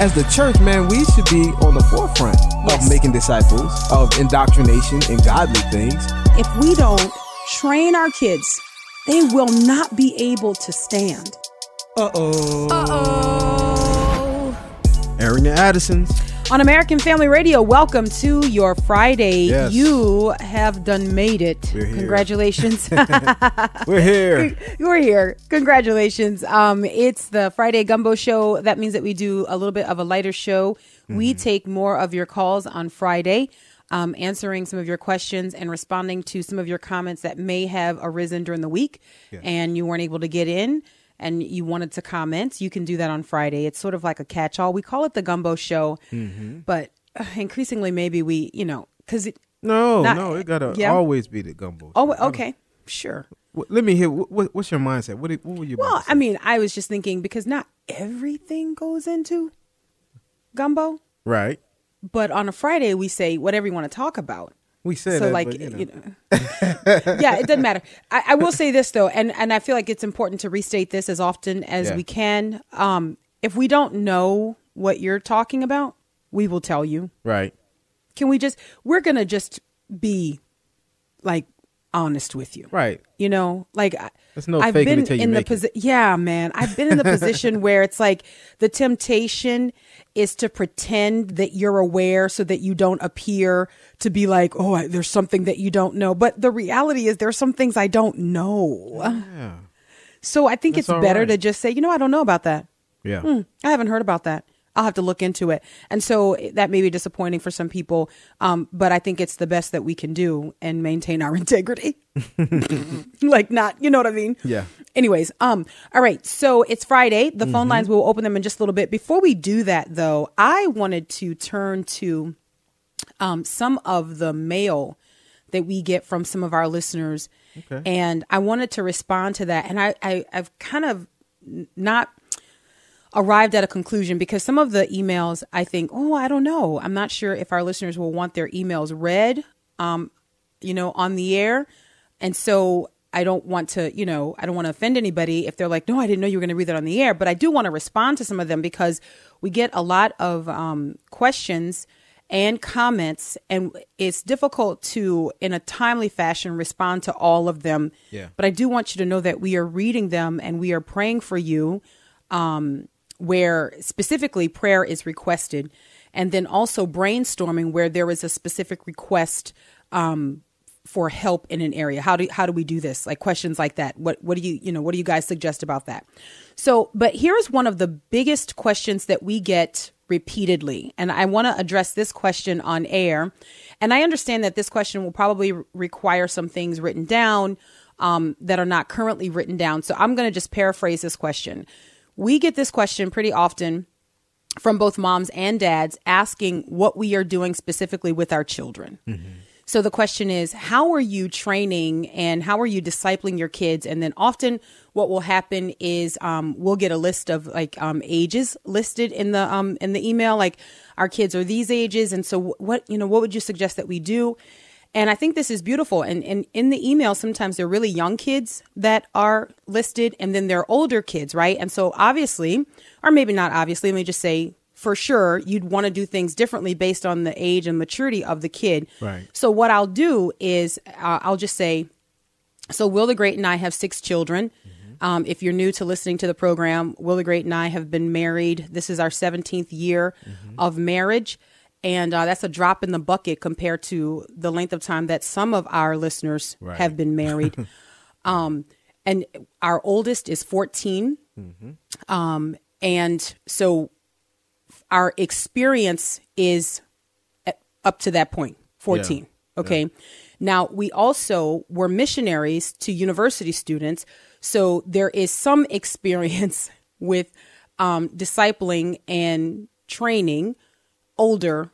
As the church, man, we should be on the forefront Yes. of making disciples, of indoctrination and godly things. If we don't train our kids, they will not be able to stand. Uh-oh. Uh-oh. Airing the Addisons. On American Family Radio, welcome to your Friday. Yes. You have done made it. We're. Congratulations. We're here. You're here. Congratulations. Um, it's the Friday Gumbo Show. That means that we do a little bit of a lighter show. We Mm-hmm. take more of your calls on Friday, um, answering some of your questions and responding to some of your comments that may have arisen during the week and you weren't able to get in and you wanted to comment. You can do that on Friday. It's sort of like a catch all. We call it the Gumbo Show, Mm-hmm. but uh, increasingly, maybe we, you know, because it. No, Not- no, it gotta yeah. always be the gumbo. Oh, okay. Sure. Let me hear. What, what, what's your mindset? What, what were you? Well? I mean, I was just thinking because not everything goes into gumbo, right. but on a Friday we say whatever you want to talk about. We said so, that, like, but, you know. you know, yeah, it doesn't matter. I, I will say this though, and and I feel like it's important to restate this as often as Yeah. we can. Um, if we don't know what you're talking about, we will tell you. right. Can we just? We're gonna just be like honest with you, Right. You know, like I- There's no I've been in the position. Yeah, man, I've been in the position where it's like the temptation is to pretend that you're aware so that you don't appear to be like, oh, I, there's something that you don't know. But the reality is, there's some things I don't know. Yeah. So I think That's it's better right. to just say, you know, I don't know about that. Yeah. Hmm, I haven't heard about that. I'll have to look into it. And so that may be disappointing for some people, um, but I think it's the best that we can do and maintain our integrity. like not, you know what I mean? Yeah. Anyways, um, all right. So it's Friday. The Mm-hmm. phone lines we'll open them in just a little bit. Before we do that, though, I wanted to turn to um, some of the mail that we get from some of our listeners, Okay. and I wanted to respond to that. And I, I I've kind of not arrived at a conclusion because some of the emails I think, oh, I don't know. I'm not sure if our listeners will want their emails read, um, you know, on the air. And so I don't want to, you know, I don't want to offend anybody if they're like, no, I didn't know you were going to read that on the air. But I do want to respond to some of them because we get a lot of um, questions and comments, and it's difficult to, in a timely fashion, respond to all of them. Yeah. But I do want you to know that we are reading them and we are praying for you um, where specifically prayer is requested, and then also brainstorming where there is a specific request um, for help in an area. How do how do we do this? Like questions like that. What what do you you know what do you guys suggest about that? So, but here's one of the biggest questions that we get repeatedly, and I want to address this question on air. And I understand that this question will probably re- require some things written down um, that are not currently written down. So I'm going to just paraphrase this question. We get this question pretty often from both moms and dads asking what we are doing specifically with our children. So the question is, how are you training and how are you discipling your kids? And then often what will happen is um, we'll get a list of like um, ages listed in the um, in the email, like our kids are these ages, and so what you know, what would you suggest that we do? And I think this is beautiful. And, and in the email, sometimes they're really young kids that are listed, and then they're older kids, right? And so obviously, or maybe not obviously, let me just say for sure, you'd want to do things differently based on the age and maturity of the kid. Right. So what I'll do is uh, I'll just say, so Wil the Great and I have six children. Um, if you're new to listening to the program, Wil the Great and I have been married. This is our 17th year of marriage. And uh, that's a drop in the bucket compared to the length of time that some of our listeners Right. have been married. um, and our oldest is 14. Um, and so our experience is up to that point 14 okay now we also were missionaries to university students so there is some experience with um, discipling and training older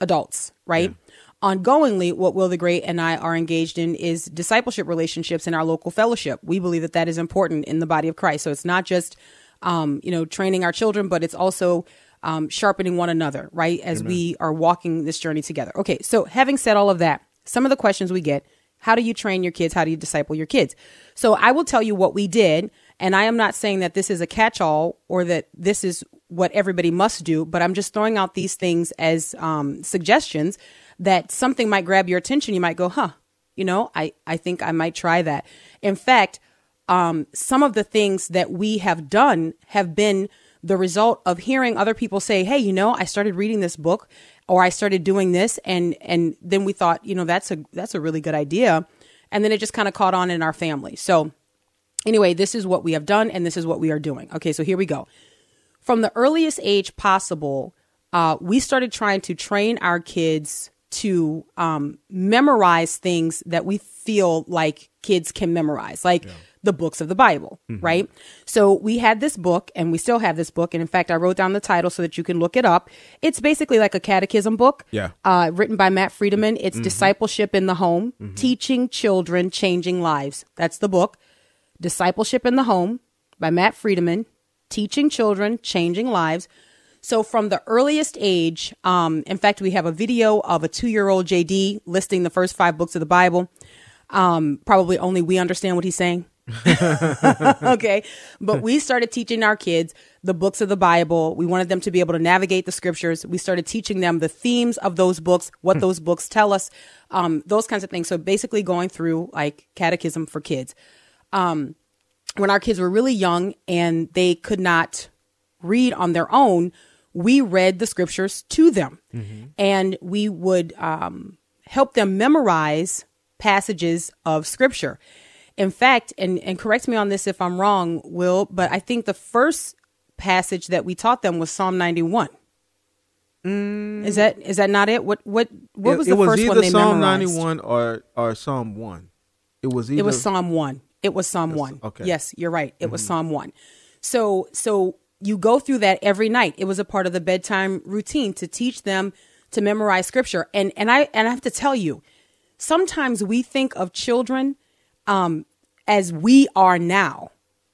adults, right? Ongoingly, what Wil the Great and I are engaged in is discipleship relationships in our local fellowship. We believe that that is important in the body of Christ. So it's not just, um, you know, training our children, but it's also um, sharpening one another, right? As we are walking this journey together. Okay, so having said all of that, some of the questions we get how do you train your kids? How do you disciple your kids? So I will tell you what we did. And I am not saying that this is a catch all or that this is what everybody must do, but I'm just throwing out these things as um, suggestions that something might grab your attention. You might go, huh, you know, I, I think I might try that. In fact, um, some of the things that we have done have been the result of hearing other people say, hey, you know, I started reading this book or I started doing this and and then we thought, you know, that's a that's a really good idea. And then it just kind of caught on in our family. So anyway, this is what we have done and this is what we are doing. Okay, so here we go. From the earliest age possible, uh, we started trying to train our kids to um, memorize things that we feel like kids can memorize, like the books of the Bible, right? So we had this book, and we still have this book. And in fact, I wrote down the title so that you can look it up. It's basically like a catechism book, Yeah. uh, written by Matt Friedeman. It's Discipleship in the Home, Teaching Children, Changing Lives. That's the book. Discipleship in the Home by Matt Friedeman, Teaching Children, Changing Lives. So from the earliest age, um, in fact, we have a video of a two-year-old JD listing the first five books of the Bible. Um, probably only we understand what he's saying. okay. But we started teaching our kids the books of the Bible. We wanted them to be able to navigate the scriptures. We started teaching them the themes of those books, what those books tell us, um, those kinds of things. So basically going through like catechism for kids. Um, when our kids were really young and they could not read on their own, we read the scriptures to them and we would um, help them memorize passages of scripture. In fact, and, and correct me on this if I'm wrong, Wil, but I think the first passage that we taught them was Psalm 91. Is that is that not it? What what what it, was it the was first one they Psalm memorized? 91 or or Psalm 1. It was either It was Psalm one. It was Psalm one. okay. Yes, you're right. It was Psalm one. So so you go through that every night. It was a part of the bedtime routine to teach them to memorize scripture. And and I and I have to tell you, sometimes we think of children um as we are now.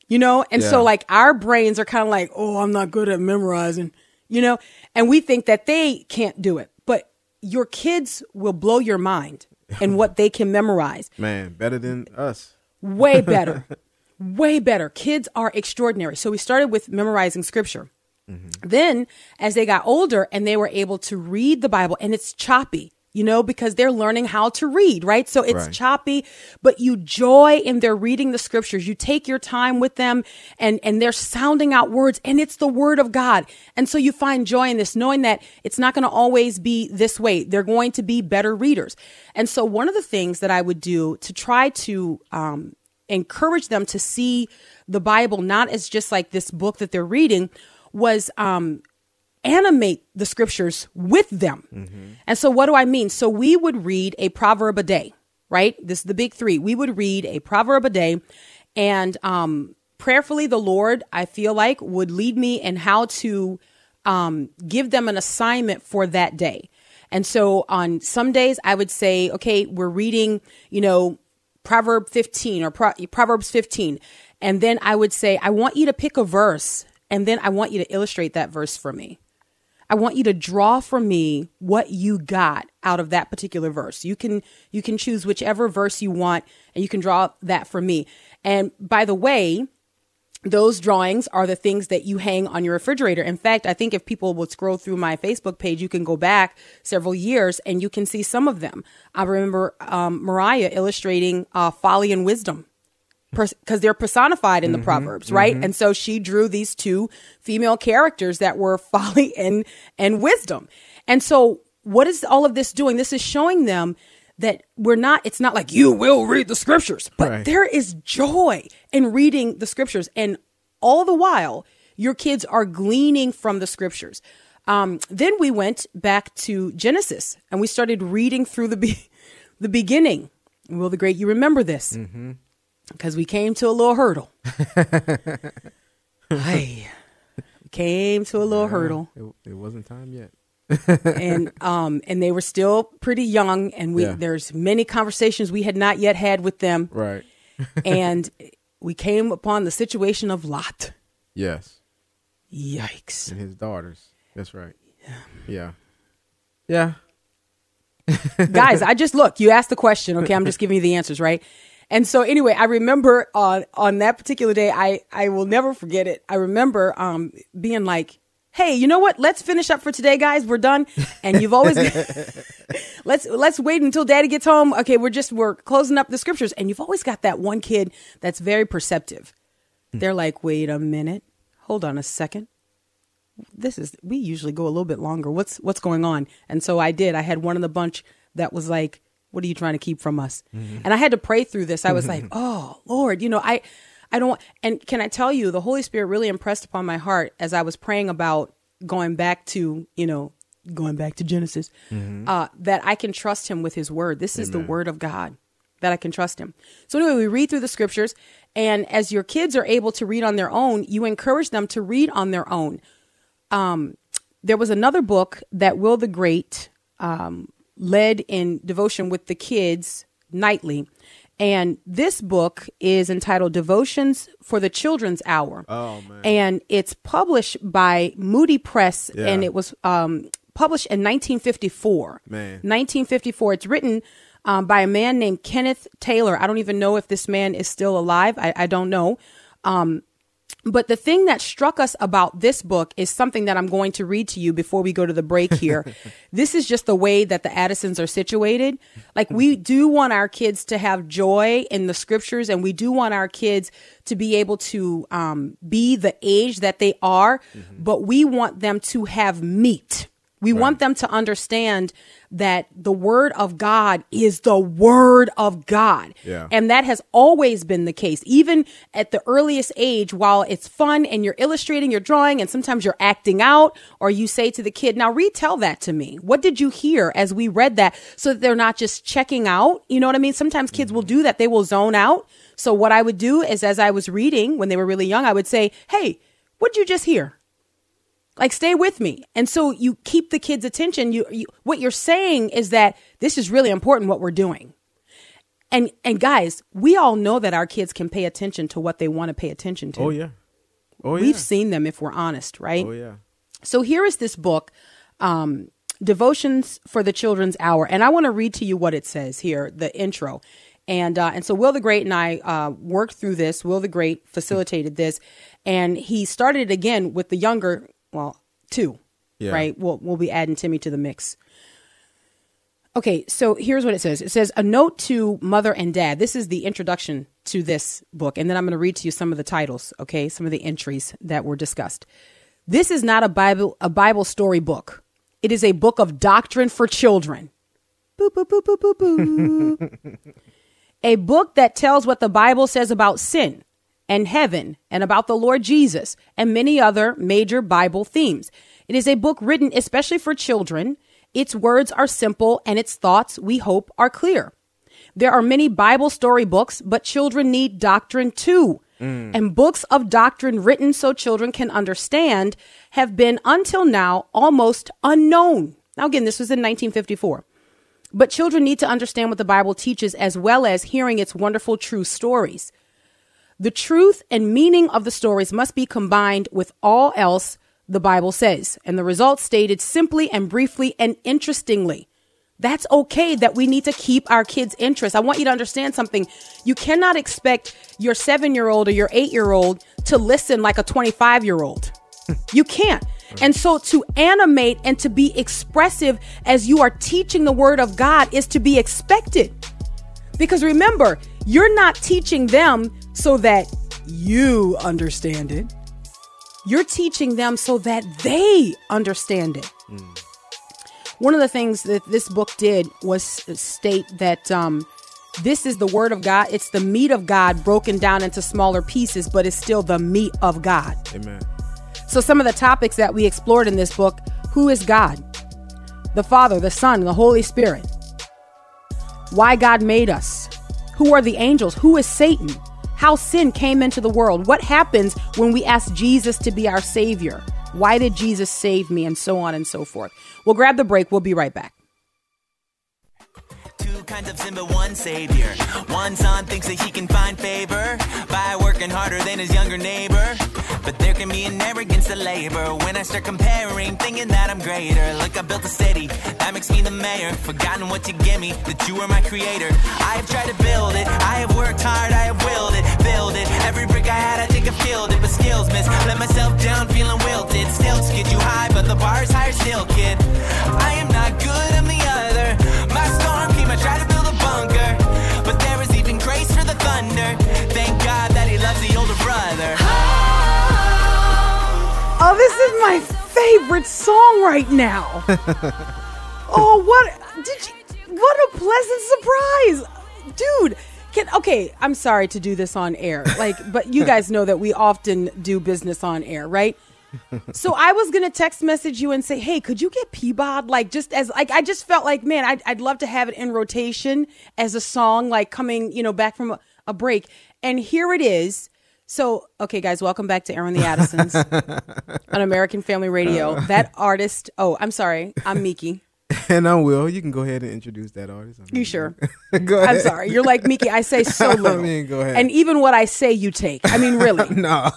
You know? And so like our brains are kind of like, "Oh, I'm not good at memorizing." You know? And we think that they can't do it. But your kids will blow your mind and what they can memorize man better than us. Way better. Way better. Kids are extraordinary. So we started with memorizing scripture. Mm-hmm. Then as they got older and they were able to read the bible and it's choppy you know because they're learning how to read right? So it's Right. choppy but you joy in their reading the scriptures. You take your time with them and and they're sounding out words and it's the word of god. And so you find joy in this knowing that it's not going to always be this way. They're going to be better readers. And so one of the things that i would do to try to um, encourage them to see the bible not as just like this book that they're reading was um, animate the scriptures with them. And so, what do I mean? So, we would read a proverb a day, right? This is the big three. We would read a proverb a day, and um, prayerfully, the Lord, I feel like, would lead me in how to um, give them an assignment for that day. And so, on some days, I would say, okay, we're reading, you know, Proverb 15 or Pro- Proverbs 15. And then I would say, I want you to pick a verse and then I want you to illustrate that verse for me. I want you to draw from me what you got out of that particular verse. You can you can choose whichever verse you want and you can draw that for me. And by the way, those drawings are the things that you hang on your refrigerator. In fact, I think if people would scroll through my Facebook page, you can go back several years and you can see some of them. I remember um, Mariah illustrating uh, folly and wisdom because they're personified in the mm-hmm, proverbs right? Mm-hmm. and so she drew these two female characters that were folly and and wisdom. And so what is all of this doing? This is showing them that we're not it's not like you will read the scriptures but Right. there is joy in reading the scriptures. And all the while your kids are gleaning from the scriptures. Um, then we went back to genesis and we started reading through the be- the beginning. Wil the great you remember this mm-hmm. Because we came to a little hurdle. hey, we came to a little hurdle. It, it wasn't time yet. and um and they were still pretty young and we Yeah. there's many conversations we had not yet had with them Right. and we came upon the situation of Lot. Yes. Yikes. And his daughters. That's right. Yeah. Yeah. Guys, I just look, you asked the question, okay? I'm just giving you the answers, right? And so anyway, I remember on on that particular day, I I will never forget it. I remember um being like, "Hey, you know what? Let's finish up for today, guys. We're done." And you've always let's let's wait until daddy gets home. Okay, we're just we're closing up the scriptures and you've always got that one kid that's very perceptive. They're like, "Wait a minute. Hold on a second. This is we usually go a little bit longer. What's what's going on?" And so I did. I had one of the bunch that was like, "What are you trying to keep from us?" And I had to pray through this. I was like, "Oh, Lord, you know, I I don't and can I tell you the Holy Spirit really impressed upon my heart as I was praying about going back to, you know, going back to Genesis, uh, that I can trust him with his word. This is the word of God. That I can trust him. So anyway, we read through the scriptures, and as your kids are able to read on their own, you encourage them to read on their own. Um, there was another book that Wil the Great um, led in devotion with the kids nightly. And this book is entitled Devotions for the Children's Hour. Oh, man. And it's published by Moody Press, Yeah. and it was um, published in 1954. Man. 1954. It's written um, by a man named Kenneth Taylor. I don't even know if this man is still alive. I, I don't know. Um, but the thing that struck us about this book is something that I'm going to read to you before we go to the break here. this is just the way that the Addisons are situated. Like, we do want our kids to have joy in the scriptures, and we do want our kids to be able to um, be the age that they are, but we want them to have meat. We want them to understand that the word of God is the word of God. Yeah. And that has always been the case. Even at the earliest age, while it's fun and you're illustrating, you're drawing, and sometimes you're acting out, or you say to the kid, now retell that to me. What did you hear as we read that? So that they're not just checking out. You know what I mean? Sometimes kids will mm-hmm. do that. They will zone out. So what I would do is as I was reading when they were really young, I would say, Hey, what'd you just hear? Like stay with me. And so you keep the kids attention. You, you what you're saying is that this is really important what we're doing. And and guys we all know that our kids can pay attention to what they want to pay attention to. Oh yeah. Oh yeah. we've seen them if we're honest right? Oh yeah. so here is this book um devotions for the children's hour. And i want to read to you what it says here the intro. And uh, and so will the great and i uh, worked through this. Wil the great facilitated this. And he started it again with the younger well two Yeah. right? We'll, we'll be adding timmy to the mix. Okay so here's what it says. It says a note to mother and dad. This is the introduction to this book and then i'm going to read to you some of the titles okay? Some of the entries that were discussed. This is not a bible a bible story book. It is a book of doctrine for children. Boop, boop, boop, boop, boop, boop. a book that tells what the bible says about sin and heaven and about the lord jesus and many other major bible themes it is a book written especially for children its words are simple and its thoughts we hope are clear there are many Bible story books, but children need doctrine too. Mm. And books of doctrine written so children can understand have been until now almost unknown. Now, again, this was in 1954. But children need to understand what the Bible teaches as well as hearing its wonderful true stories. The truth and meaning of the stories must be combined with all else the Bible says, and the results stated simply and briefly and interestingly. That's okay that we need to keep our kids' interest. I want you to understand something. You cannot expect your seven year old or your eight year old to listen like a 25 year old. You can't. And so to animate and to be expressive as you are teaching the word of God is to be expected. Because remember, you're not teaching them so that you understand it. You're teaching them so that they understand it. One of the things that this book did was state that um, this is the word of God. It's the meat of God broken down into smaller pieces, but it's still the meat of God. Amen. So, some of the topics that we explored in this book who is God? The Father, the Son, and the Holy Spirit. Why God made us. Who are the angels? Who is Satan? How sin came into the world. What happens when we ask Jesus to be our Savior? Why did Jesus save me? And so on and so forth. We'll grab the break. We'll be right back kinds of sin, but one savior. One son thinks that he can find favor by working harder than his younger neighbor. But there can be an arrogance to labor when I start comparing, thinking that I'm greater. Like I built a city, that makes me the mayor. Forgotten what you give me, that you are my creator. I have tried to build it, I have worked hard, I have willed it, build it. Every brick I had, I think I killed it, but skills miss. Let myself down, feeling wilted. Still skid you high, but the bar's higher still, kid. I am not good, I'm the I tried to build a bunker, but there is even grace for the thunder. Thank God that he loves the older brother. Oh, this is my favorite song right now. oh, what did you what a pleasant surprise. Dude, can okay, I'm sorry to do this on air. Like, but you guys know that we often do business on air, right? So I was gonna text message you and say, "Hey, could you get Peabod?" Like just as like I just felt like, man, I'd, I'd love to have it in rotation as a song, like coming, you know, back from a, a break. And here it is. So, okay, guys, welcome back to Airing the Addisons on American Family Radio. Uh. That artist. Oh, I'm sorry, I'm Meeke. And I'm Wil. You can go ahead and introduce that artist. I You sure? go ahead. I'm sorry. You're like Meeke. I say so I little. mean, go ahead. And even what I say, you take. I mean, really. no.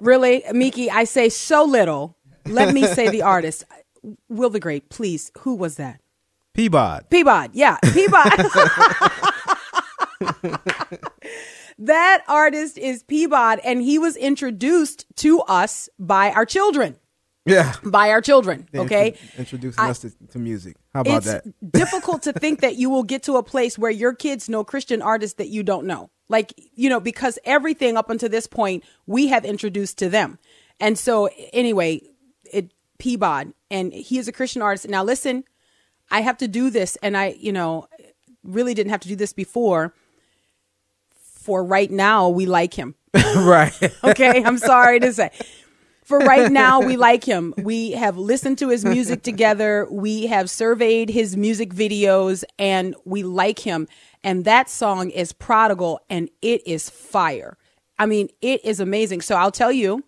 Really, Meeke, I say so little. Let me say the artist. Wil the Great, please. Who was that? Peabod. Peabod. Yeah, Peabod. that artist is Peabod, and he was introduced to us by our children. Yeah. By our children. Okay. intro- Introducing us to, to music. How about it's that? difficult to think that you will get to a place where your kids know Christian artists that you don't know. Like, you know, because everything up until this point we have introduced to them. And so anyway, it Peabod and he is a Christian artist. Now listen, I have to do this and I, you know, really didn't have to do this before. For right now, we like him. right. Okay, I'm sorry to say. For right now, we like him. We have listened to his music together. We have surveyed his music videos and we like him. And that song is Prodigal and it is fire. I mean, it is amazing. So I'll tell you,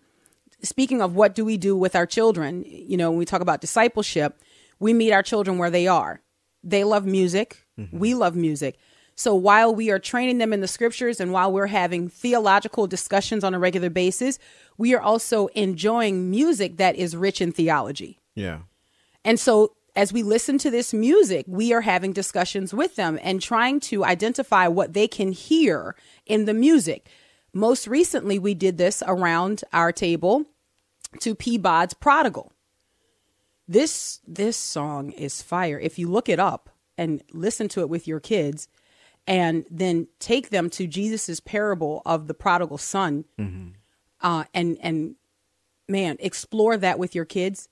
speaking of what do we do with our children, you know, when we talk about discipleship, we meet our children where they are. They love music. Mm-hmm. We love music. So while we are training them in the scriptures and while we're having theological discussions on a regular basis, we are also enjoying music that is rich in theology. Yeah. And so as we listen to this music, we are having discussions with them and trying to identify what they can hear in the music. Most recently, we did this around our table to Peabod's Prodigal. This this song is fire. If you look it up and listen to it with your kids and then take them to Jesus's parable of the prodigal son mm-hmm. uh, and and man, explore that with your kids.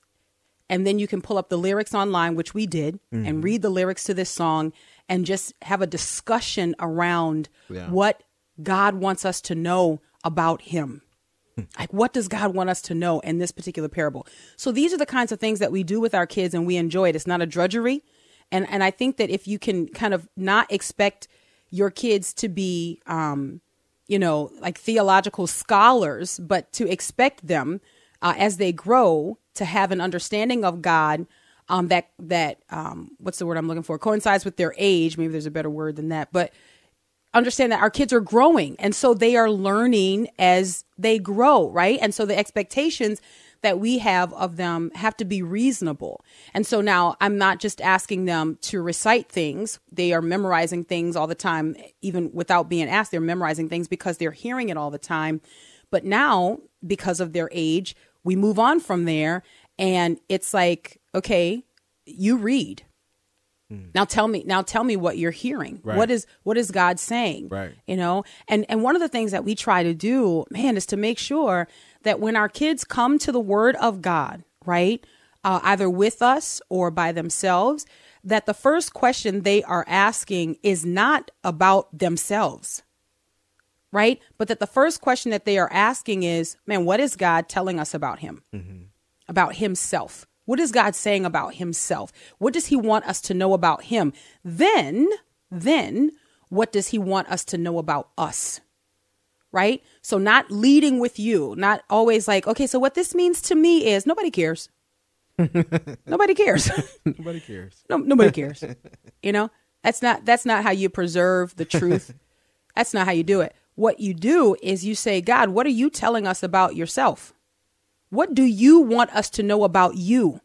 And then you can pull up the lyrics online which we did and mm-hmm. read the lyrics to this song and just have a discussion around Yeah. what god wants us to know about him. Hmm. Like what does god want us to know in this particular parable? So these are the kinds of things that we do with our kids and we enjoy it. It's not a drudgery. And and i think that if you can kind of not expect your kids to be um you know, like theological scholars, but to expect them uh, as they grow to have an understanding of God um, that that um, what's the word I'm looking for coincides with their age. Maybe there's a better word than that, but understand that our kids are growing, and so they are learning as they grow, right? And so the expectations that we have of them have to be reasonable. And so now I'm not just asking them to recite things. They are memorizing things all the time, even without being asked. They're memorizing things because they're hearing it all the time. But now, because of their age, we move on from there. And it's like, okay, you read. Hmm. Now tell me, now tell me what you're hearing. Right. What is what is God saying? Right. You know, and and one of the things that we try to do, man, is to make sure that when our kids come to the Word of God, right, uh, either with us or by themselves, that the first question they are asking is not about themselves, right, but that the first question that they are asking is, man, what is God telling us about Him, about Himself? What is God saying about Himself? What does He want us to know about Him? Then, then, what does He want us to know about us? Right? So not leading with you, not always like, okay, so what this means to me is nobody cares. nobody cares. Nobody cares. no, nobody cares. you know, that's not that's not how you preserve the truth. that's not how you do it. What you do is you say, God, what are you telling us about yourself? What do you want us to know about you,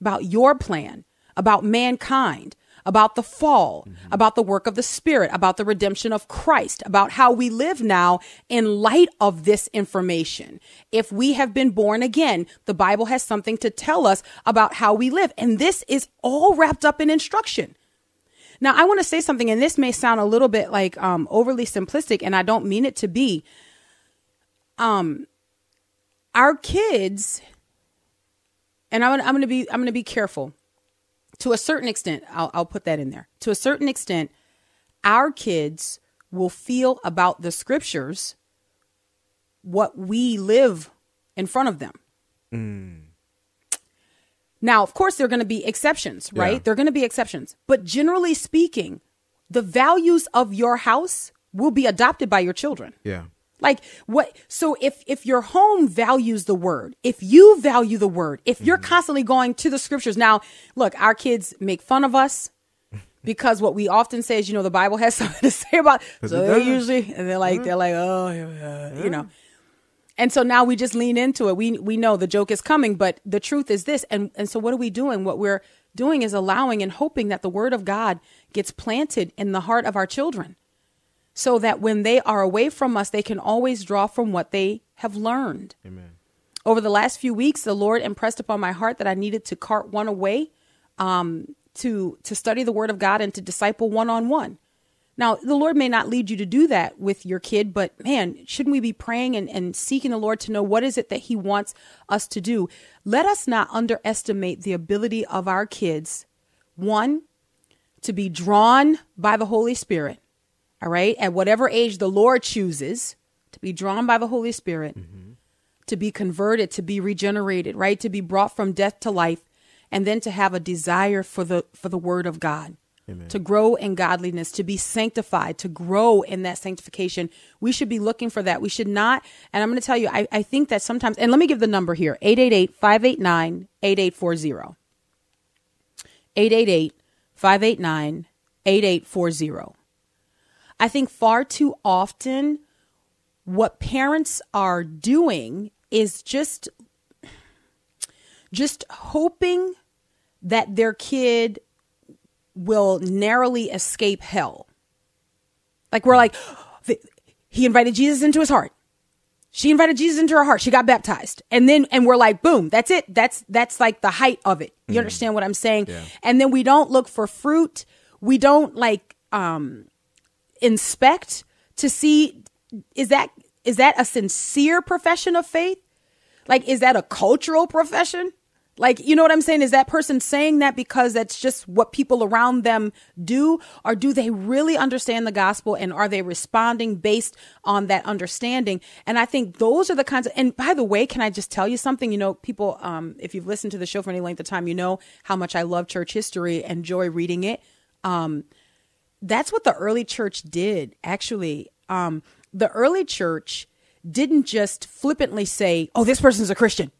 about your plan, about mankind, about the fall, mm-hmm. about the work of the Spirit, about the redemption of Christ, about how we live now in light of this information. If we have been born again, the Bible has something to tell us about how we live. And this is all wrapped up in instruction. Now, I want to say something, and this may sound a little bit like um, overly simplistic, and I don't mean it to be. Um, our kids, and I'm, I'm going to be I'm going to be careful to a certain extent, I'll, I'll put that in there. To a certain extent, our kids will feel about the scriptures what we live in front of them. Mm. Now, of course, there are going to be exceptions, right? Yeah. There are going to be exceptions. But generally speaking, the values of your house will be adopted by your children. Yeah. Like what so if if your home values the word, if you value the word, if you're mm-hmm. constantly going to the scriptures. Now, look, our kids make fun of us because what we often say is, you know, the Bible has something to say about so they usually and they're like mm-hmm. they're like, "Oh, yeah, you know." And so now we just lean into it. We we know the joke is coming, but the truth is this. And and so what are we doing? What we're doing is allowing and hoping that the word of God gets planted in the heart of our children so that when they are away from us, they can always draw from what they have learned. Amen. Over the last few weeks, the Lord impressed upon my heart that I needed to cart one away um, to to study the Word of God and to disciple one on one. Now, the Lord may not lead you to do that with your kid, but man, shouldn't we be praying and, and seeking the Lord to know what is it that He wants us to do? Let us not underestimate the ability of our kids, one, to be drawn by the Holy Spirit all right, at whatever age the Lord chooses to be drawn by the Holy Spirit, mm-hmm. to be converted, to be regenerated, right, to be brought from death to life, and then to have a desire for the for the Word of God. Amen. To grow in godliness, to be sanctified, to grow in that sanctification. We should be looking for that. We should not, and I'm going to tell you, I, I think that sometimes, and let me give the number here 888 589 8840. 888 589 8840. I think far too often what parents are doing is just just hoping that their kid will narrowly escape hell. Like we're like he invited Jesus into his heart. She invited Jesus into her heart. She got baptized. And then and we're like, boom, that's it. That's that's like the height of it. You mm. understand what I'm saying? Yeah. And then we don't look for fruit. We don't like um inspect to see is that is that a sincere profession of faith? Like is that a cultural profession? Like, you know what I'm saying? Is that person saying that because that's just what people around them do? Or do they really understand the gospel and are they responding based on that understanding? And I think those are the kinds of, and by the way, can I just tell you something? You know, people, um, if you've listened to the show for any length of time, you know how much I love church history, enjoy reading it. Um, that's what the early church did, actually. Um, the early church didn't just flippantly say, oh, this person's a Christian.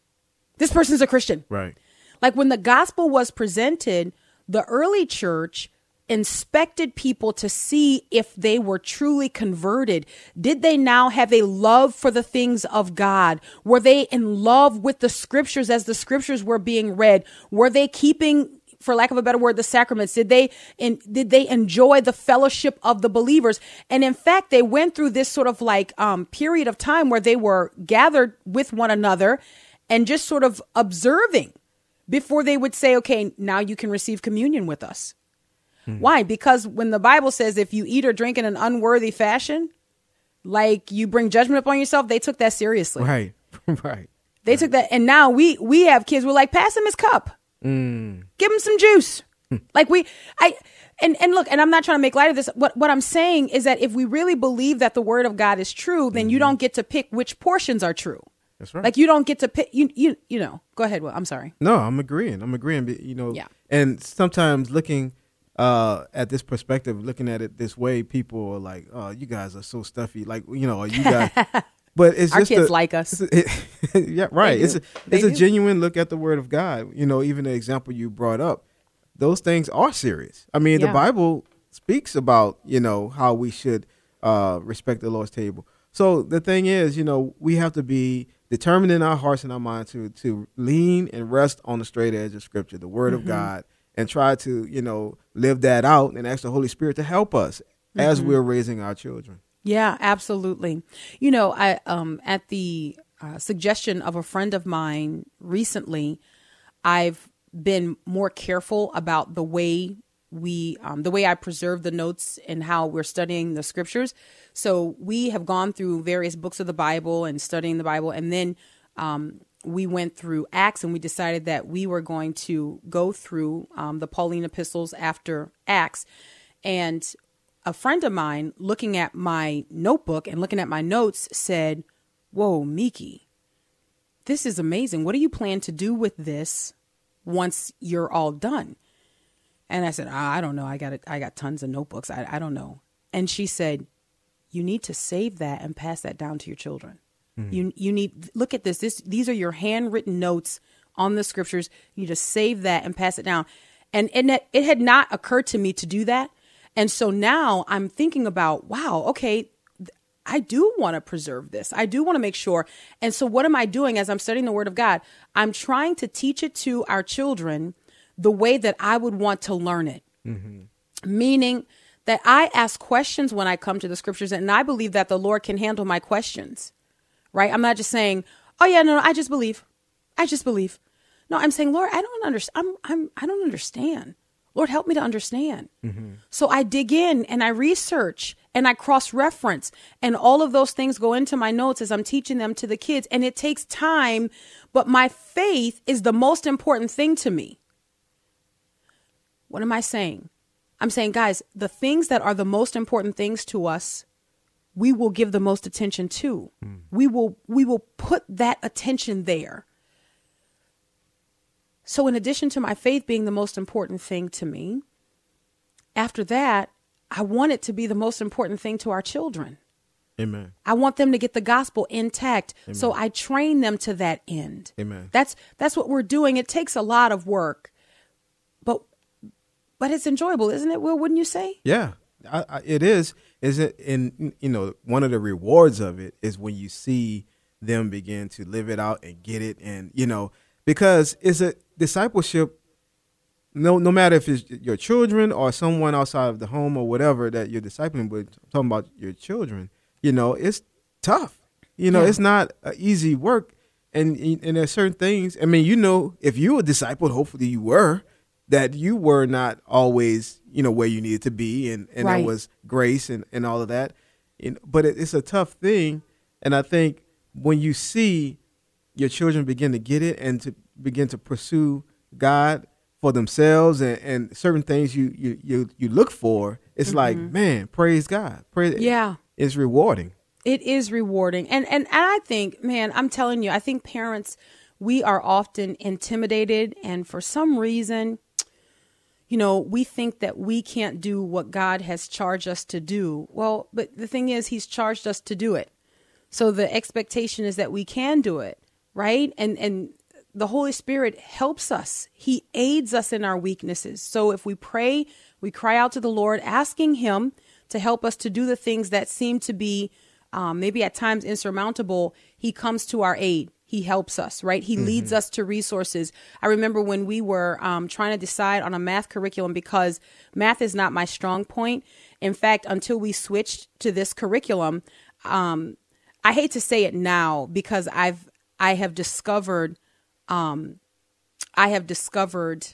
This person's a Christian. Right. Like when the gospel was presented, the early church inspected people to see if they were truly converted. Did they now have a love for the things of God? Were they in love with the scriptures as the scriptures were being read? Were they keeping for lack of a better word, the sacraments? Did they in, did they enjoy the fellowship of the believers? And in fact, they went through this sort of like um, period of time where they were gathered with one another and just sort of observing before they would say, "Okay, now you can receive communion with us." Hmm. Why? Because when the Bible says if you eat or drink in an unworthy fashion, like you bring judgment upon yourself, they took that seriously. Right. right. They right. took that, and now we we have kids. We're like, pass him his cup. Mm. Give him some juice. like we, I, and and look, and I'm not trying to make light of this. What what I'm saying is that if we really believe that the word of God is true, then mm-hmm. you don't get to pick which portions are true. That's right. Like you don't get to pick. You you you know. Go ahead. Well, I'm sorry. No, I'm agreeing. I'm agreeing. But, You know. Yeah. And sometimes looking uh, at this perspective, looking at it this way, people are like, "Oh, you guys are so stuffy." Like you know, you guys. But it's Our just kids a- like us. it- yeah, right. It's a, it's a genuine look at the Word of God. You know, even the example you brought up, those things are serious. I mean, the Bible speaks about you know how we should uh, respect the Lord's table. So the thing is, you know, we have to be determined in our hearts and our minds to to lean and rest on the straight edge of Scripture, the Word Mm-hmm. of God, and try to you know live that out and ask the Holy Spirit to help us as Mm-hmm. we're raising our children. Yeah, absolutely. You know, I um at the uh, suggestion of a friend of mine recently, I've been more careful about the way we um, the way I preserve the notes and how we're studying the scriptures. So we have gone through various books of the Bible and studying the Bible, and then um, we went through Acts, and we decided that we were going to go through um, the Pauline epistles after Acts, and a friend of mine looking at my notebook and looking at my notes said, Whoa, Meeke, this is amazing. What do you plan to do with this once you're all done? And I said, "Ah, I don't know. I got it. I got tons of notebooks. I, I don't know. And she said, You need to save that and pass that down to your children. You you need look at this. This these are your handwritten notes on the scriptures. You need to save that and pass it down. And and it, it had not occurred to me to do that. And so now I'm thinking about, wow, okay, I do want to preserve this. I do want to make sure. And so what am I doing as I'm studying the word of God? I'm trying to teach it to our children the way that I would want to learn it mm-hmm. meaning that I ask questions when I come to the scriptures, and I believe that the Lord can handle my questions. Right? I'm not just saying, "Oh yeah, no, no I just believe, I just believe." No, I'm saying, Lord, I don't understand. I'm, I'm, I don't understand. Lord, help me to understand. Mm-hmm. So I dig in and I research and I cross reference, and all of those things go into my notes as I'm teaching them to the kids. And it takes time, but my faith is the most important thing to me. What am I saying? I'm saying, guys, the things that are the most important things to us, we will give the most attention to. Mm. We will we will put that attention there. So in addition to my faith being the most important thing to me, after that, I want it to be the most important thing to our children. Amen. I want them to get the gospel intact. So I train them to that end. Amen. That's that's what we're doing. It takes a lot of work. But but it's enjoyable, isn't it? Wil, wouldn't you say? Yeah, I, I, it is. Is it? And you know, one of the rewards of it is when you see them begin to live it out and get it, and you know, because it's a discipleship. No, no matter if it's your children or someone outside of the home or whatever that you're discipling, but I'm talking about your children, you know, it's tough. You know, Yeah. it's not easy work, and and there's certain things. I mean, you know, if you were discipled, hopefully you were, that you were not always, you know, where you needed to be, and and Right. there was grace and and all of that. And, but it, it's a tough thing, and I think when you see your children begin to get it and to begin to pursue God for themselves and, and certain things you, you you you look for, it's like, man, praise God. Praise Mm-hmm. Yeah. It's rewarding. It is rewarding. And and and I think, man, I'm telling you, I think parents we are often intimidated and for some reason you know, we think that we can't do what God has charged us to do. Well, but the thing is he's charged us to do it. So the expectation is that we can do it, right? And and the Holy Spirit helps us. He aids us in our weaknesses. So if we pray, we cry out to the Lord, asking Him to help us to do the things that seem to be um, maybe at times insurmountable. He comes to our aid. He helps us, right? He leads us to resources. I remember when we were um, trying to decide on a math curriculum because math is not my strong point. In fact, until we switched to this curriculum, um, I hate to say it now because I've I have discovered um, I have discovered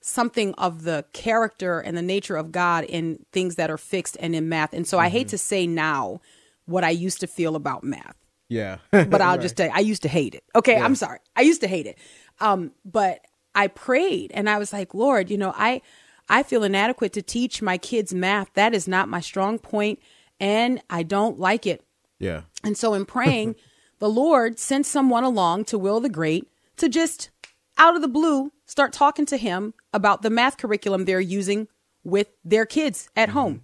something of the character and the nature of God in things that are fixed and in math. And so I hate to say now what I used to feel about math Yeah. but I'll just tell you, I used to hate it. Okay, I'm sorry. I used to hate it. Um, but I prayed and I was like, Lord, you know, I I feel inadequate to teach my kids math. That is not my strong point, and I don't like it. yeah. And so in praying, the Lord sent someone along to Wil the Great to just out of the blue start talking to him about the math curriculum they're using with their kids at home. Mm-hmm.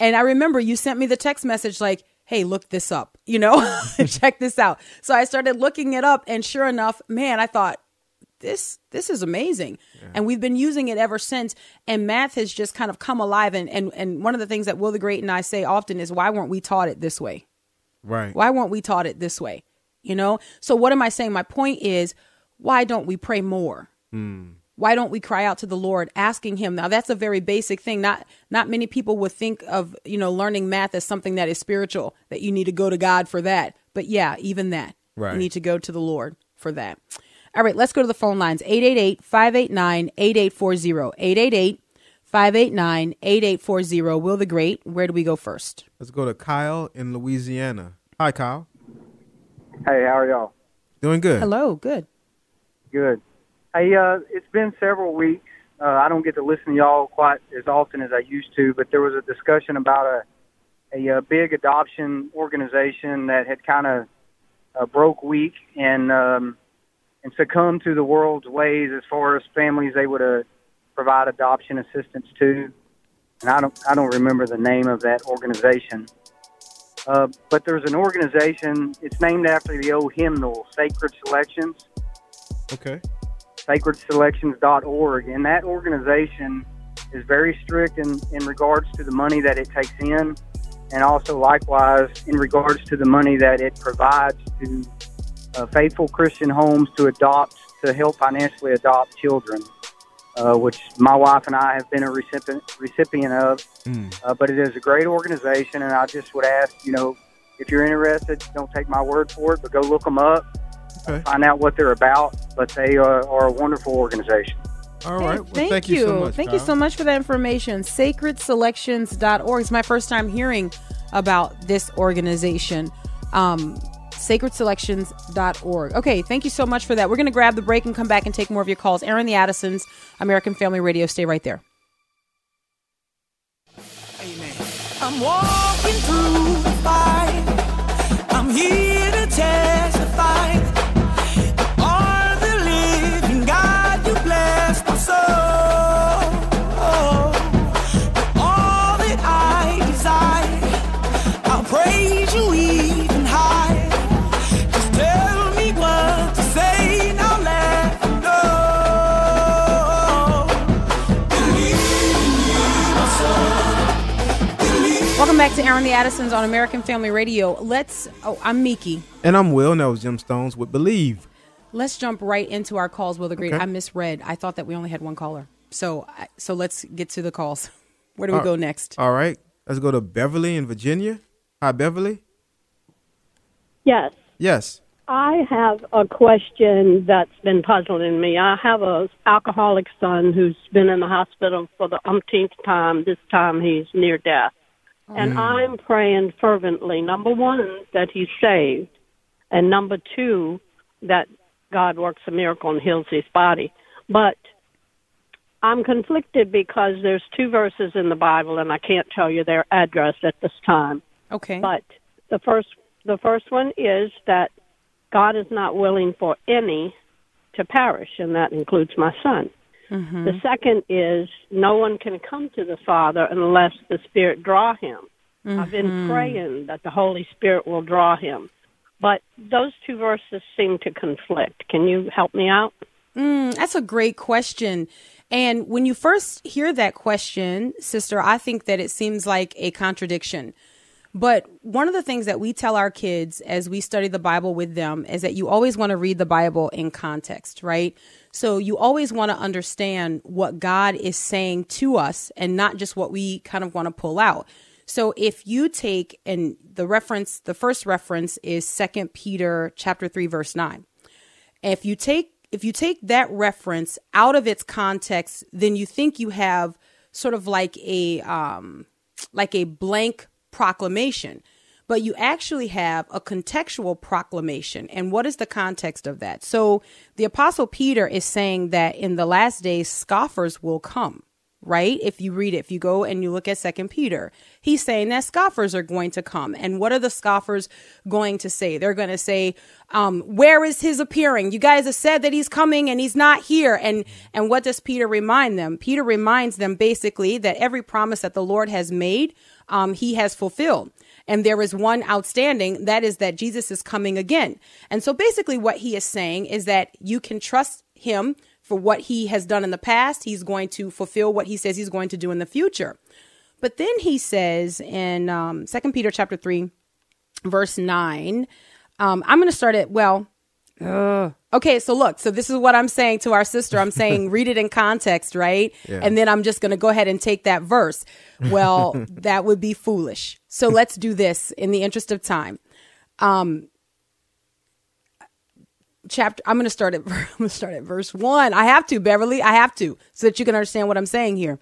And I remember you sent me the text message like, hey, look this up, you know, check this out. So I started looking it up, and sure enough, man, I thought, this this is amazing yeah. and we've been using it ever since and math has just kind of come alive and, and and one of the things that will the great and i say often is why weren't we taught it this way right. Why weren't we taught it this way? You know? So what am i saying? My point is why don't we pray more? Mm. why don't we cry out to the lord asking him? Now that's a very basic thing. Not not many people would think of you know learning math as something that is spiritual that you need to go to god for that. But yeah even that. Right. you need to go to the lord for that. All right, let's go to the phone lines. 888 589 8840. 888 589 8840. Wil the Great, where do we go first? Let's go to Kyle in Louisiana. Hi, Kyle. Hey, how are y'all? Doing good. Hello, good. Good. Hey, uh, it's been several weeks. Uh, I don't get to listen to y'all quite as often as I used to, but there was a discussion about a a, a big adoption organization that had kind of uh, broke weak, and um, and succumb to the world's ways as far as families they would uh, provide adoption assistance to. And I don't I don't remember the name of that organization. Uh, but there's an organization. It's named after the old hymnal, Sacred Selections. Okay. SacredSelections.org, and that organization is very strict in, in regards to the money that it takes in, and also likewise in regards to the money that it provides to uh, faithful Christian homes to adopt, to help financially adopt children, uh, which my wife and I have been a recipient, recipient of. Mm. Uh, but it is a great organization, and I just would ask, you know, if you're interested, don't take my word for it, but go look them up, okay. find out what they're about. But they are, are a wonderful organization. All right. Well, thank, thank, you. you so much, thank Kyle. you so much for that information. SacredSelections.org. It's my first time hearing about this organization. Um, sacredselections.org. Okay, thank you so much for that. We're going to grab the break and come back and take more of your calls. Airing the Addisons, American Family Radio. Stay right there. Amen. I'm walking through the fire. I'm here to testify back to Airing the Addisons on American Family Radio. Let's. Oh, I'm Meeke. And I'm Wil. And that was Jim Stones with Believe. Let's jump right into our calls. Wil the Great. Okay. I misread. I thought that we only had one caller. So, so let's get to the calls. Where do we go next? All right. Let's go to Beverly in Virginia. Hi, Beverly. Yes. Yes. I have a question that's been puzzling me. I have a alcoholic son who's been in the hospital for the umpteenth time. This time he's near death. And mm. I'm praying fervently, number one, that he's saved, and number two, that God works a miracle and heals his body. But I'm conflicted because there's two verses in the Bible, and I can't tell you their address at this time. Okay. But the first, the first one is that God is not willing for any to perish, and that includes my son. Mm-hmm. The second is no one can come to the Father unless the Spirit draw him. Mm-hmm. I've been mm-hmm. praying that the Holy Spirit will draw him. But those two verses seem to conflict. Can you help me out? Mm, that's a great question. And when you first hear that question, sister, I think that it seems like a contradiction. But one of the things that we tell our kids as we study the Bible with them is that you always want to read the Bible in context, right? So you always want to understand what God is saying to us and not just what we kind of want to pull out. So if you take and the reference, the first reference is Second Peter chapter 3 verse 9. If you take if you take that reference out of its context, then you think you have sort of like a um like a blank proclamation but you actually have a contextual proclamation. And what is the context of that? So the Apostle Peter is saying that in the last days, scoffers will come, right? If you read it, if you go and you look at Second Peter, he's saying that scoffers are going to come. And what are the scoffers going to say? They're going to say, um, "Where is his appearing? You guys have said that he's coming and he's not here." And and what does Peter remind them? Peter reminds them basically that every promise that the Lord has made, um, he has fulfilled. And there is one outstanding, that is that Jesus is coming again. And so basically, what he is saying is that you can trust him for what he has done in the past. He's going to fulfill what he says he's going to do in the future. But then he says in um, 2 Peter chapter 3, verse 9, um, I'm going to start at, well, uh, okay, so look, so this is what I'm saying to our sister. I'm saying read it in context, right? Yeah. And then I'm just going to go ahead and take that verse. Well, that would be foolish. So let's do this in the interest of time. Um, chapter i'm going to start at i'm going to start at verse 1 i have to beverly i have to so that you can understand what i'm saying here.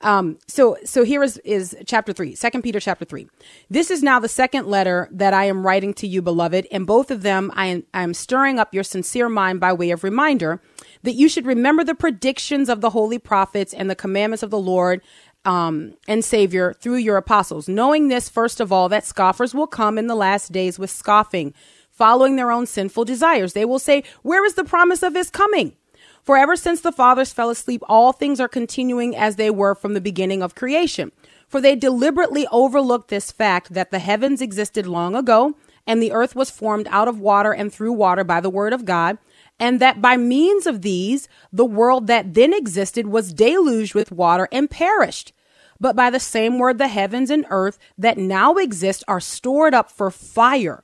Um, so so here is is chapter 3 second peter chapter 3 this is now the second letter that i am writing to you beloved and both of them i am, I am stirring up your sincere mind by way of reminder that you should remember the predictions of the holy prophets and the commandments of the lord um, and Savior through your apostles, knowing this, first of all, that scoffers will come in the last days with scoffing, following their own sinful desires. They will say, Where is the promise of his coming? For ever since the fathers fell asleep, all things are continuing as they were from the beginning of creation. For they deliberately overlooked this fact that the heavens existed long ago, and the earth was formed out of water and through water by the word of God, and that by means of these, the world that then existed was deluged with water and perished. But by the same word, the heavens and earth that now exist are stored up for fire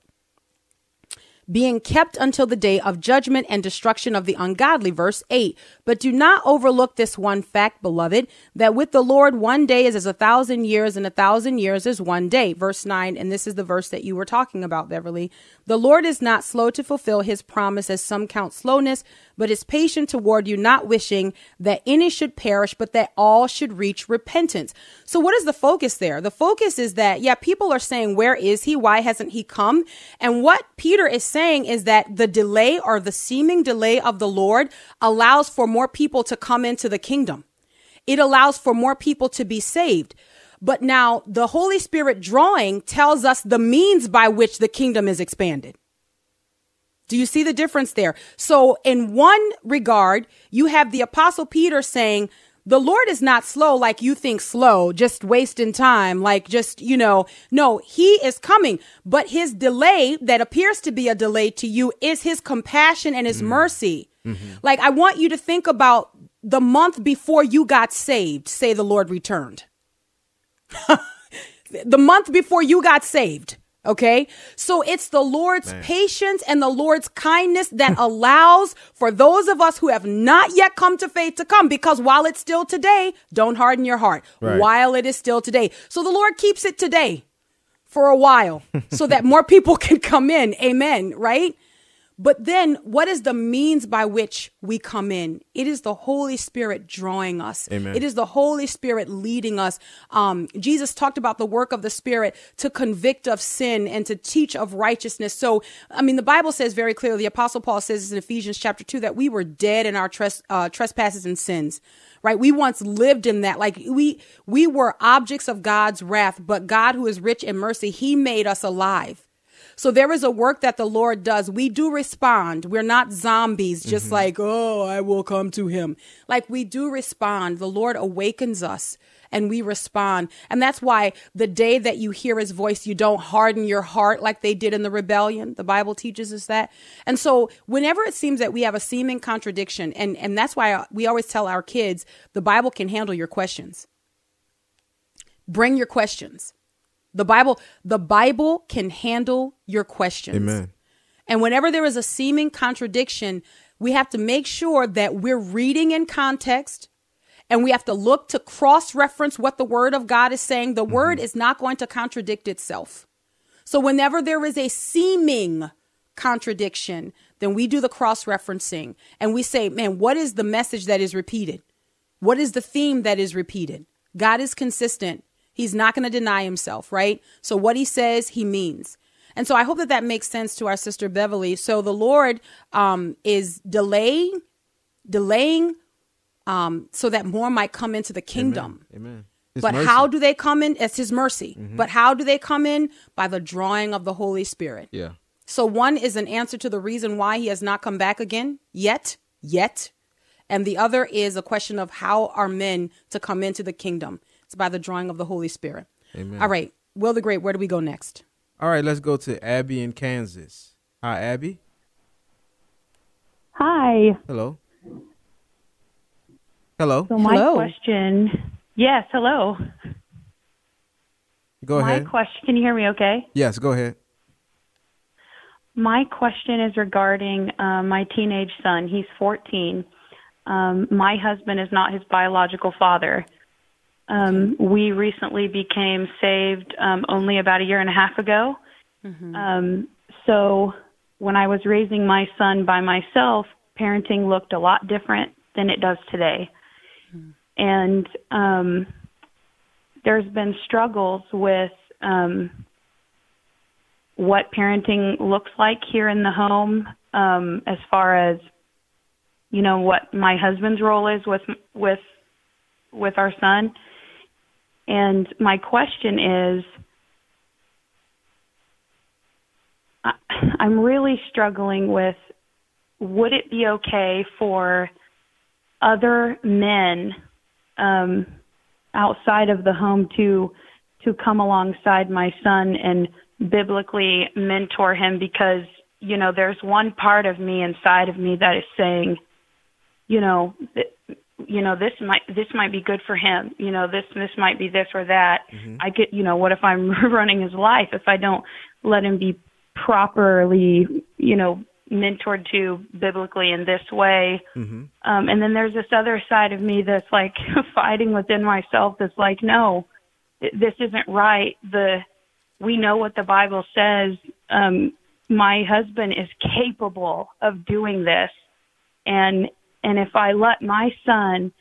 being kept until the day of judgment and destruction of the ungodly. Verse 8. But do not overlook this one fact, beloved, that with the Lord one day is as a thousand years, and a thousand years is one day. Verse 9. And this is the verse that you were talking about, Beverly. The Lord is not slow to fulfill his promise, as some count slowness, but is patient toward you, not wishing that any should perish, but that all should reach repentance. So, what is the focus there? The focus is that, yeah, people are saying, Where is he? Why hasn't he come? And what Peter is saying is that the delay or the seeming delay of the Lord allows for more people to come into the kingdom. It allows for more people to be saved. But now the Holy Spirit drawing tells us the means by which the kingdom is expanded. Do you see the difference there? So, in one regard, you have the Apostle Peter saying, the Lord is not slow like you think slow, just wasting time, like just, you know, no, he is coming. But his delay that appears to be a delay to you is his compassion and his mm-hmm. mercy. Mm-hmm. Like, I want you to think about the month before you got saved, say the Lord returned. the month before you got saved. Okay. So it's the Lord's Man. patience and the Lord's kindness that allows for those of us who have not yet come to faith to come because while it's still today, don't harden your heart right. while it is still today. So the Lord keeps it today for a while so that more people can come in. Amen. Right. But then what is the means by which we come in? It is the Holy Spirit drawing us. Amen. It is the Holy Spirit leading us. Um, Jesus talked about the work of the Spirit to convict of sin and to teach of righteousness. So, I mean, the Bible says very clearly, the Apostle Paul says in Ephesians chapter 2 that we were dead in our tres- uh, trespasses and sins right we once lived in that like we we were objects of god's wrath but god who is rich in mercy he made us alive so there is a work that the Lord does. We do respond. We're not zombies, just mm-hmm. like, oh, I will come to him. Like we do respond. The Lord awakens us and we respond. And that's why the day that you hear his voice, you don't harden your heart like they did in the rebellion. The Bible teaches us that. And so whenever it seems that we have a seeming contradiction, and, and that's why we always tell our kids, the Bible can handle your questions. Bring your questions. The Bible, the Bible can handle your questions. Amen. And whenever there is a seeming contradiction, we have to make sure that we're reading in context and we have to look to cross reference what the word of God is saying. The mm-hmm. word is not going to contradict itself. So whenever there is a seeming contradiction, then we do the cross referencing and we say, man, what is the message that is repeated? What is the theme that is repeated? God is consistent. He's not going to deny himself, right? So what he says, he means. And so I hope that that makes sense to our sister Beverly. So the Lord um, is delaying, delaying um, so that more might come into the kingdom. Amen. but mercy. how do they come in? It's His mercy. Mm-hmm. But how do they come in? By the drawing of the Holy Spirit. Yeah. So one is an answer to the reason why He has not come back again yet, yet, and the other is a question of how are men to come into the kingdom. It's by the drawing of the Holy Spirit. Amen. All right, Wil the Great. Where do we go next? All right, let's go to Abby in Kansas. Hi, Abby. Hi. Hello. Hello. So my hello. question, yes, hello. Go my ahead. My question, can you hear me okay? Yes, go ahead. My question is regarding uh, my teenage son. He's 14. Um, my husband is not his biological father. Um, we recently became saved um, only about a year and a half ago. Mm-hmm. Um, so when I was raising my son by myself, parenting looked a lot different than it does today. Mm-hmm. And um, there's been struggles with um, what parenting looks like here in the home, um, as far as you know what my husband's role is with with with our son. And my question is I'm really struggling with would it be okay for other men um, outside of the home to to come alongside my son and biblically mentor him? Because you know there's one part of me inside of me that is saying you know you know this might this might be good for him you know this this might be this or that. Mm-hmm. i get you know what if i'm running his life if i don't let him be properly you know mentored to biblically in this way? Mm-hmm. um and then there's this other side of me that's like fighting within myself that's like no this isn't right. The we know what the bible says. Um my husband is capable of doing this. And and if I let my son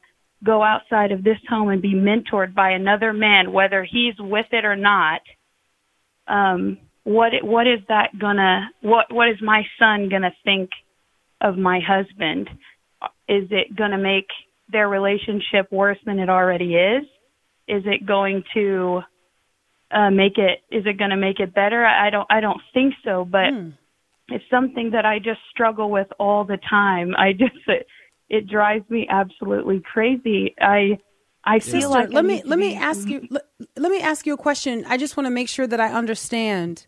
go outside of this home and be mentored by another man, whether he's with it or not, um, what what is that gonna what what is my son gonna think of my husband? Is it gonna make their relationship worse than it already is? Is it going to uh, make it? Is it going to make it better? I don't. I don't think so. But mm. it's something that I just struggle with all the time. I just it drives me absolutely crazy. I I feel Sister, like let me let me ask you let, let me ask you a question. I just want to make sure that I understand.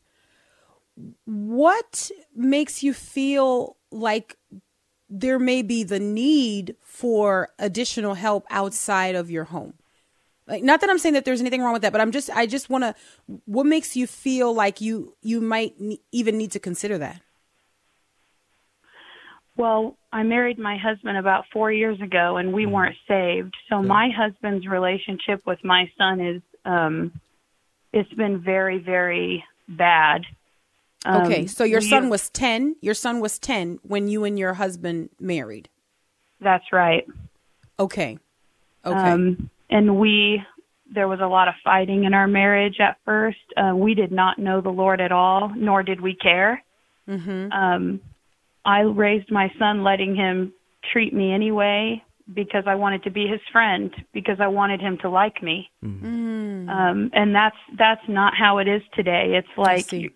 What makes you feel like there may be the need for additional help outside of your home? Like not that I'm saying that there's anything wrong with that, but I'm just I just want to what makes you feel like you you might even need to consider that? Well, I married my husband about four years ago, and we mm-hmm. weren't saved. So my husband's relationship with my son is um, it's been very, very bad. Um, okay, so your son was ten. Your son was ten when you and your husband married. That's right. Okay. Okay. Um, and we there was a lot of fighting in our marriage at first. Uh, we did not know the Lord at all, nor did we care. Mm-hmm. Um, I raised my son letting him treat me anyway because I wanted to be his friend because I wanted him to like me. Mm-hmm. Um and that's that's not how it is today. It's like you,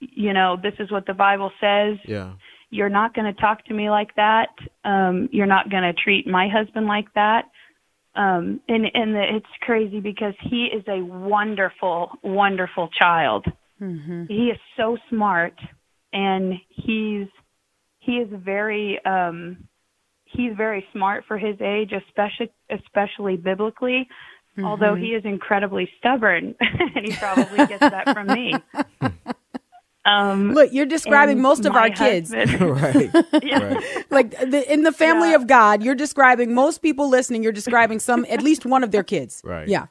you know, this is what the Bible says. Yeah. You're not going to talk to me like that. Um you're not going to treat my husband like that. Um and and the, it's crazy because he is a wonderful wonderful child. Mm-hmm. He is so smart and he's he is very um he's very smart for his age, especially especially biblically. Mm-hmm. Although he is incredibly stubborn, and he probably gets that from me. Um, Look, you're describing most of our kids, right? yeah. right. Like the, in the family yeah. of God, you're describing most people listening. You're describing some, at least one of their kids, right? Yeah,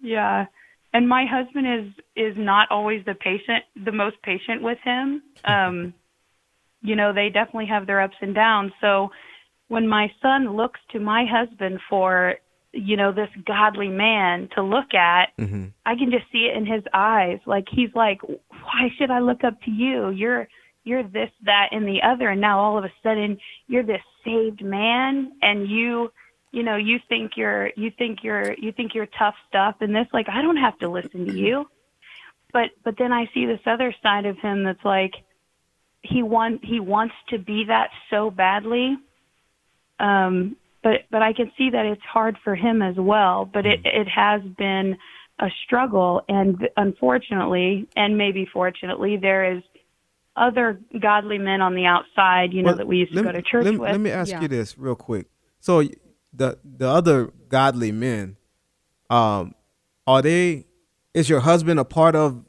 yeah. And my husband is is not always the patient, the most patient with him. Um, you know, they definitely have their ups and downs. So when my son looks to my husband for, you know, this godly man to look at, mm-hmm. I can just see it in his eyes. Like he's like, why should I look up to you? You're you're this, that, and the other, and now all of a sudden you're this saved man, and you, you know, you think you're, you think you're, you think you're tough stuff, and this, like, I don't have to listen to you. But, but then I see this other side of him that's like, he want, he wants to be that so badly. Um, but, but I can see that it's hard for him as well. But it, it has been a struggle, and unfortunately, and maybe fortunately, there is other godly men on the outside, you know, well, that we used to go to church let, with. Let me ask yeah. you this real quick. So the the other godly men, um, are they? Is your husband a part of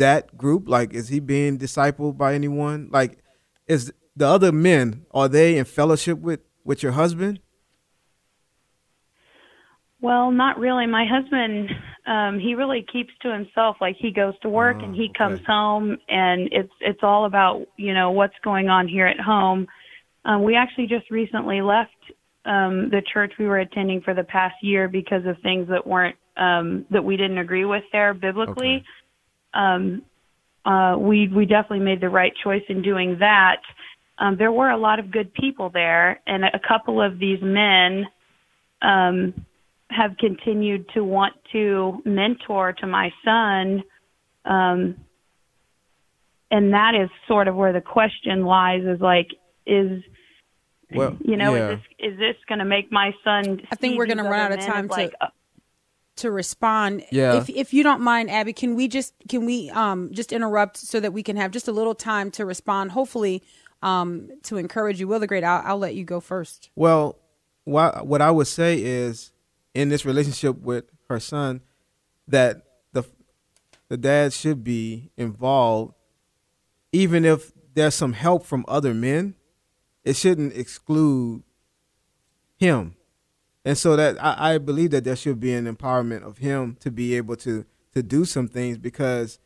that group? Like, is he being discipled by anyone? Like, is the other men are they in fellowship with with your husband? Well, not really. My husband, um, he really keeps to himself. Like he goes to work oh, and he okay. comes home, and it's it's all about you know what's going on here at home. Um, we actually just recently left um, the church we were attending for the past year because of things that weren't um, that we didn't agree with there biblically. Okay. Um, uh, we we definitely made the right choice in doing that. Um, there were a lot of good people there, and a couple of these men. Um, have continued to want to mentor to my son. Um, and that is sort of where the question lies is like, is, well, you know, yeah. is this, is this going to make my son? I think we're going to run out of time to, like, uh, to respond. Yeah. If, if you don't mind, Abby, can we just, can we, um, just interrupt so that we can have just a little time to respond, hopefully, um, to encourage you. Wil the Great, I'll, I'll let you go first. Well, what, what I would say is, in this relationship with her son that the the dad should be involved even if there's some help from other men it shouldn't exclude him and so that I, I believe that there should be an empowerment of him to be able to to do some things because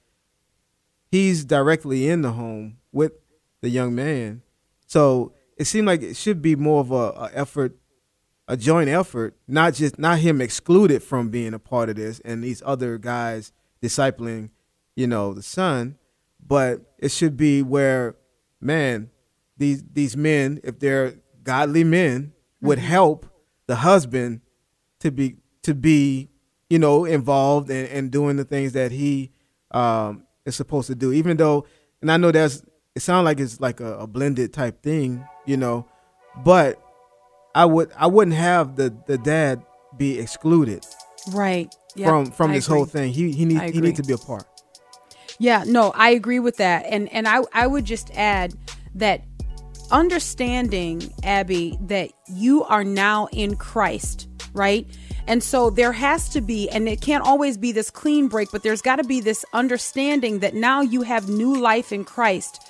he's directly in the home with the young man so it seemed like it should be more of a, a effort a joint effort, not just not him excluded from being a part of this and these other guys discipling, you know, the son, but it should be where, man, these these men, if they're godly men, would mm-hmm. help the husband to be to be, you know, involved and, and doing the things that he um, is supposed to do. Even though, and I know that's it sounds like it's like a, a blended type thing, you know, but I would I wouldn't have the the dad be excluded right yep, from from I this agree. whole thing. He he needs he needs to be a part. Yeah, no, I agree with that. And and I I would just add that understanding Abby that you are now in Christ, right? And so there has to be, and it can't always be this clean break, but there's got to be this understanding that now you have new life in Christ.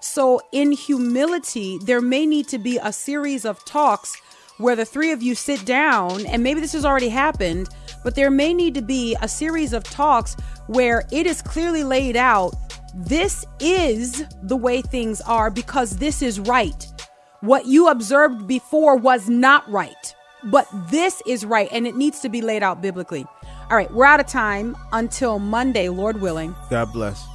So, in humility, there may need to be a series of talks where the three of you sit down, and maybe this has already happened, but there may need to be a series of talks where it is clearly laid out this is the way things are because this is right. What you observed before was not right, but this is right, and it needs to be laid out biblically. All right, we're out of time until Monday, Lord willing. God bless.